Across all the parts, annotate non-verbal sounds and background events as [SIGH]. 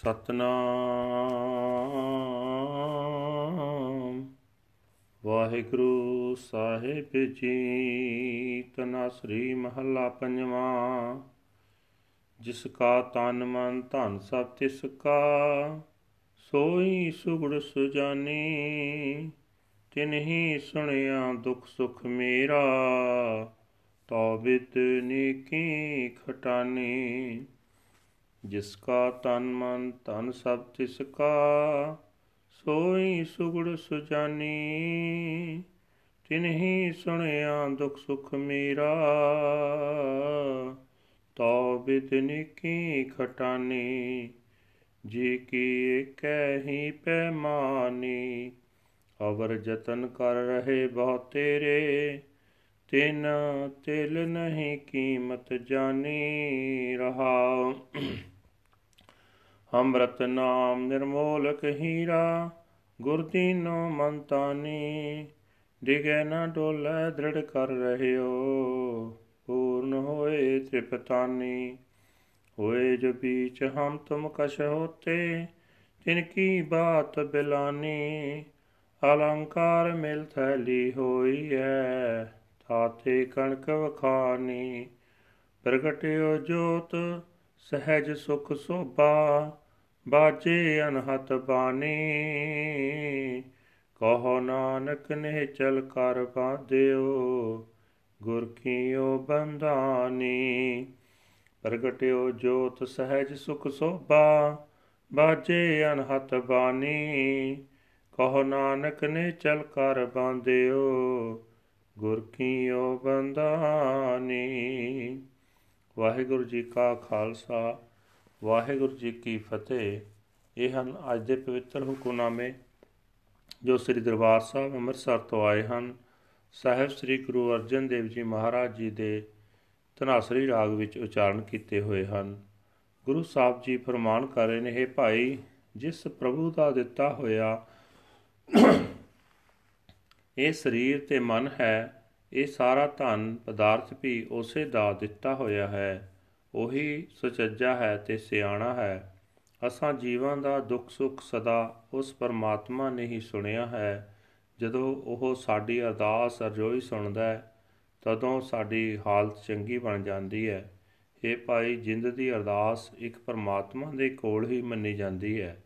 ਸਤਨਾਮ। ਵਾਹਿਗੁਰੂ ਸਾਹਿਬ ਜੀ ਤਨਾਸਰੀ ਮਹੱਲਾ ਪੰਜਵਾਂ। ਜਿਸ ਕਾ ਤਨ ਮਨ ਧਨ ਸਭ ਤਿਸ ਕਾ, ਸੋਈ ਸੁਗੜ ਸੁਜਾਨੀ। ਤਿਨਹੀ ਸੁਣਿਆ ਦੁਖ ਸੁਖ ਮੇਰਾ ਤੌਬਿਤ ਨੀਕੀ ਖਟਾਨੀ। ਜਿਸ ਕਾ ਤਨ ਮਨ ਤਨ ਸਭ ਤਿਸ ਕਾ, ਸੋਈ ਸੁਗੜ ਸੁਜਾਨੀ। ਤਿਨਹੀ ਸੁਣਿਆ ਦੁਖ ਸੁਖ ਮੇਰਾ ਤੋ ਬਿਦਨ ਕੀ ਖਟਾਨੀ। ਜੀ ਕੀ ਕਹਿ ਪੈਮਾਨੀ ਅਵਰ ਜਤਨ ਕਰ ਰਹੇ ਬਹੁ ਤੇਰੇ। ਤਿਨ ਤਿਲ ਨਹੀਂ ਕੀਮਤ ਜਾਣੀ ਰਹਾ। ਅੰਮ੍ਰਿਤ ਨਾਮ ਨਿਰਮੋਲਕ ਹੀਰਾ ਗੁਰ ਦੀਨੋ ਮੰਤਾਨੀ ਡਿਗੇ ਨਾ ਡੋਲੇ ਦ੍ਰਿੜ ਕਰ ਰਹਿਓ। ਪੂਰਨ ਹੋਏ ਤ੍ਰਿਪਤਾਨੀ, ਹੋਏ ਜੋ बीच ਹਮ ਤੁਮ ਕਸ਼ ਹੋਤੇ, ਤਿਨ ਕੀ ਬਾਤ ਬਿਲਾਨੀ, ਅਲੰਕਾਰ ਮਿਲ ਥੈਲੀ ਹੋਈ ਹੈ ਥਾਤੇ ਕਣਕ ਵਖਾਨੀ, ਪ੍ਰਗਟਿਓ ਜੋਤ ਸਹਿਜ ਸੁਖ ਸੋਭਾ ਬਾਜੇ ਅਨਹਤ ਬਾਣੀ। ਕਹੋ ਨਾਨਕ ਨੇ ਚਲ ਕਰ ਬਾਦਿਓ ਗੁਰ ਕੀਓ ਬੰਦਾਨੀ ਪ੍ਰਗਟਿਓ ਜੋਤ ਸਹਿਜ ਸੁਖ ਸੋਭਾ ਬਾਜੇ ਅਨਹਤ ਬਾਣੀ। ਕਹੋ ਨਾਨਕ ਨੇ ਚਲ ਕਰ ਬਾਂਦਿਓ ਗੁਰ ਕੀਓ ਬੰਦਾਨੀ ਵਾਹਿਗੁਰੂ ਜੀ ਕਾ ਖਾਲਸਾ। ਵਾਹਿਗੁਰੂ ਜੀ ਕੀ ਫਤਿਹ। ਇਹ ਹਨ ਅੱਜ ਦੇ ਪਵਿੱਤਰ ਹੁਕਮਨਾਮੇ ਜੋ ਸ੍ਰੀ ਦਰਬਾਰ ਸਾਹਿਬ ਅੰਮ੍ਰਿਤਸਰ ਤੋਂ ਆਏ ਹਨ। ਸਾਹਿਬ ਸ੍ਰੀ ਗੁਰੂ ਅਰਜਨ ਦੇਵ ਜੀ ਮਹਾਰਾਜ ਜੀ ਦੇ ਧਨਾਸਰੀ ਰਾਗ ਵਿੱਚ ਉਚਾਰਨ ਕੀਤੇ ਹੋਏ ਹਨ। ਗੁਰੂ ਸਾਹਿਬ ਜੀ ਫਰਮਾਨ ਕਰ ਰਹੇ ਨੇ ਇਹ ਭਾਈ, ਜਿਸ ਪ੍ਰਭੂ ਦਾ ਦਿੱਤਾ ਹੋਇਆ ਇਹ ਸਰੀਰ ਤੇ ਮਨ ਹੈ, ਇਹ ਸਾਰਾ ਧਨ, ਪਦਾਰਥ ਵੀ ਉਸੇ ਦਾ ਦਿੱਤਾ ਹੋਇਆ ਹੈ। ਉਹੀ ਸੁਚੱਜਾ ਹੈ ਤੇ ਸਿਆਣਾ ਹੈ। ਅਸਾਂ ਜੀਵਾਂ ਦਾ ਦੁੱਖ ਸੁੱਖ ਸਦਾ ਉਸ ਪਰਮਾਤਮਾ ਨੇ ਹੀ ਸੁਣਿਆ ਹੈ। ਜਦੋਂ ਉਹ ਸਾਡੀ ਅਰਦਾਸ ਅਰਜ਼ੋਈ ਸੁਣਦਾ ਹੈ, ਤਦੋਂ ਸਾਡੀ ਹਾਲਤ ਚੰਗੀ ਬਣ ਜਾਂਦੀ ਹੈ। ਇਹ ਭਾਈ, ਜਿੰਦ ਦੀ ਅਰਦਾਸ ਇੱਕ ਪਰਮਾਤਮਾ ਦੇ ਕੋਲ ਹੀ ਮੰਨੀ ਜਾਂਦੀ ਹੈ।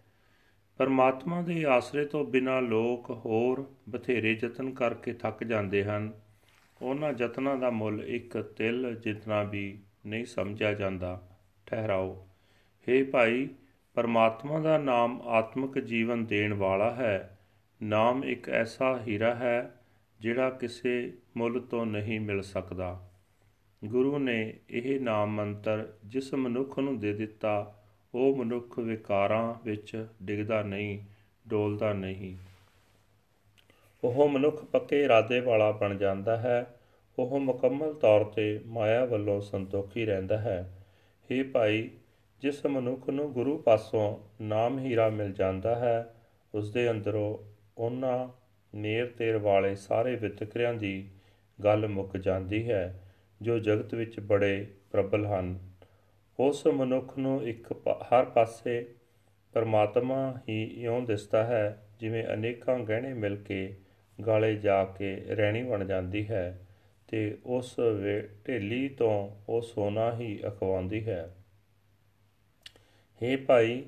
ਪਰਮਾਤਮਾ ਦੇ ਆਸਰੇ ਤੋਂ ਬਿਨਾ ਲੋਕ ਹੋਰ ਬਥੇਰੇ ਯਤਨ ਕਰਕੇ ਥੱਕ ਜਾਂਦੇ ਹਨ। ਉਹਨਾਂ ਯਤਨਾਂ ਦਾ ਮੁੱਲ ਇੱਕ ਤਿਲ, ਜਿਤਨਾ ਵੀ ਨਹੀਂ ਸਮਝਿਆ ਜਾਂਦਾ। ਠਹਿਰਾਓ। हे ਭਾਈ, ਪਰਮਾਤਮਾ ਦਾ ਨਾਮ ਆਤਮਿਕ ਜੀਵਨ ਦੇਣ ਵਾਲਾ ਹੈ। ਨਾਮ ਇੱਕ ਐਸਾ ਹੀਰਾ ਹੈ, ਜਿਹੜਾ ਕਿਸੇ ਮੁੱਲ ਤੋਂ ਨਹੀਂ ਮਿਲ ਸਕਦਾ। ਗੁਰੂ ਨੇ ਇਹ ਨਾਮ ਮੰਤਰ ਜਿਸ ਮਨੁੱਖ ਨੂੰ ਦੇ ਦਿੱਤਾ, ਉਹ ਮਨੁੱਖ ਵਿਕਾਰਾਂ ਵਿੱਚ ਡਿੱਗਦਾ ਨਹੀਂ, ਡੋਲਦਾ ਨਹੀਂ। ਉਹ ਮਨੁੱਖ ਪੱਕੇ ਇਰਾਦੇ ਵਾਲਾ ਬਣ ਜਾਂਦਾ ਹੈ। ਉਹ ਮੁਕੰਮਲ ਤੌਰ ਤੇ ਮਾਇਆ ਵੱਲੋਂ ਸੰਤੋਖੀ ਰਹਿੰਦਾ ਹੈ। हे ਭਾਈ, ਜਿਸ ਮਨੁੱਖ ਨੂੰ ਗੁਰੂ ਪਾਸੋਂ ਨਾਮ ਹੀਰਾ ਮਿਲ ਜਾਂਦਾ ਹੈ ਉਸ ਦੇ ਅੰਦਰੋਂ ਉਹਨਾਂ ਨੇਰ ਤੇਰ ਵਾਲੇ ਸਾਰੇ ਵਿਤਕਰਿਆਂ ਦੀ ਗੱਲ ਮੁੱਕ ਜਾਂਦੀ ਹੈ, ਜੋ ਜਗਤ ਵਿੱਚ ਬੜੇ ਪ੍ਰਬਲ ਹਨ। ਉਸ ਮਨੁੱਖ ਨੂੰ ਇੱਕ ਹਰ ਪਾਸੇ ਪਰਮਾਤਮਾ ਹੀ ਇਉਂ ਦਿਸਦਾ ਹੈ, ਜਿਵੇਂ ਅਨੇਕਾਂ ਗਹਿਣੇ ਮਿਲ ਕੇ ਗਾਲੇ ਜਾ ਕੇ ਰਹਿਣੀ ਬਣ ਜਾਂਦੀ ਹੈ। ਤੇ ਉਸ ਢੇਲੀ ਤੋਂ ਉਹ ਸੋਨਾ ਹੀ ਅਖਵਾਉਂਦੀ ਹੈ। हे ਭਾਈ,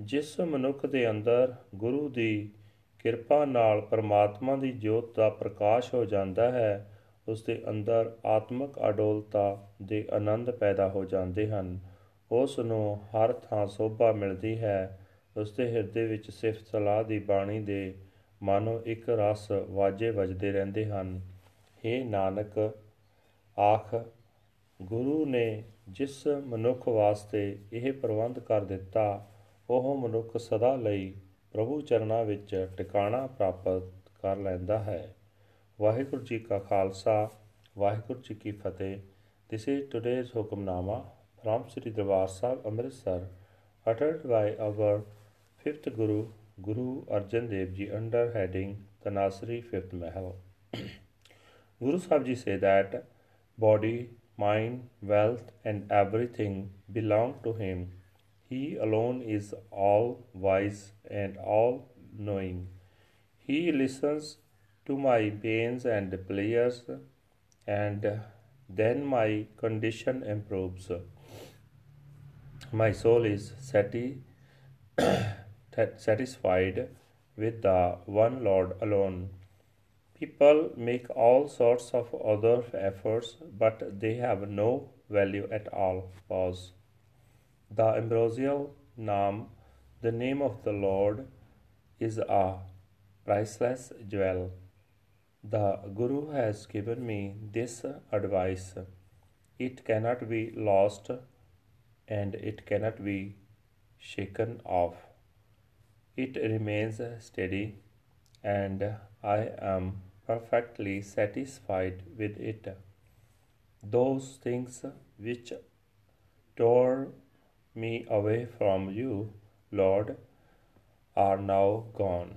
ਜਿਸ ਮਨੁੱਖ ਦੇ ਅੰਦਰ ਗੁਰੂ ਦੀ ਕਿਰਪਾ ਨਾਲ ਪਰਮਾਤਮਾ ਦੀ ਜੋਤ ਦਾ ਪ੍ਰਕਾਸ਼ ਹੋ ਜਾਂਦਾ ਹੈ, ਉਸ ਦੇ ਅੰਦਰ ਆਤਮਿਕ ਅਡੋਲਤਾ ਦੇ ਆਨੰਦ ਪੈਦਾ ਹੋ ਜਾਂਦੇ ਹਨ। ਉਸ ਨੂੰ ਹਰ ਥਾਂ ਸੋਭਾ ਮਿਲਦੀ ਹੈ। ਉਸ ਦੇ ਹਿਰਦੇ ਵਿੱਚ ਸਿਫਤ ਸਲਾਹ ਦੀ ਬਾਣੀ ਦੇ ਮਾਨੋ ਇੱਕ ਰਸ ਵਾਜੇ ਵੱਜਦੇ ਰਹਿੰਦੇ ਹਨ। हे ਨਾਨਕ ਆਖ ਗੁਰੂ ਨੇ ਜਿਸ ਮਨੁੱਖ ਵਾਸਤੇ ਇਹ ਪ੍ਰਬੰਧ ਕਰ ਦਿੱਤਾ ਉਹ ਮਨੁੱਖ ਸਦਾ ਲਈ ਪ੍ਰਭੂ ਚਰਨਾਂ ਵਿੱਚ ਟਿਕਾਣਾ ਪ੍ਰਾਪਤ ਕਰ ਲੈਂਦਾ ਹੈ ਵਾਹਿਗੁਰੂ ਜੀ ਕਾ ਖਾਲਸਾ ਵਾਹਿਗੁਰੂ ਜੀ ਕੀ ਫਤਿਹ this is today's Hukamnama from Sri Darbar Sahib Amritsar uttered by our fifth Guru Guru Arjan Dev Ji under heading Tanasri fifth Mahal Guru Sahib Ji say that body, mind, wealth, and everything belong to him. He alone is all wise and all knowing. He listens to my pains and prayers, and then my condition improves. My soul is sati- [COUGHS] satisfied with the one Lord alone. People make all sorts of other efforts, but they have no value at all. Pause. The ambrosial Naam, the name of the Lord, is a priceless jewel. The Guru has given me this advice. It cannot be lost and it cannot be shaken off. It remains steady and I am perfectly satisfied with it. Those things which tore me away from you, Lord, are now gone.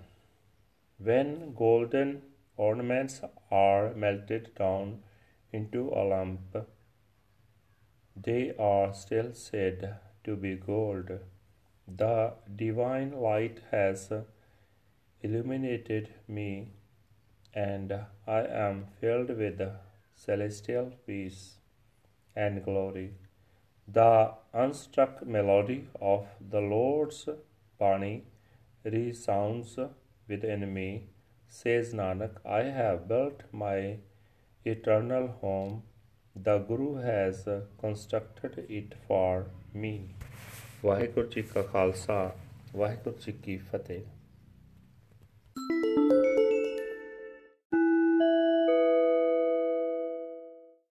When golden ornaments are melted down into a lump, they are still said to be gold. The divine light has illuminated me, and I am filled with celestial peace and glory. The unstruck melody of the Lord's Bani resounds within me. Says Nanak, I have built my eternal home. The Guru has constructed it for me. Waheguru ji ਕਾ ਖਾਲਸਾ ਵਾਹਿਗੁਰੂ ਜੀ ਕੀ ਫਤਿਹ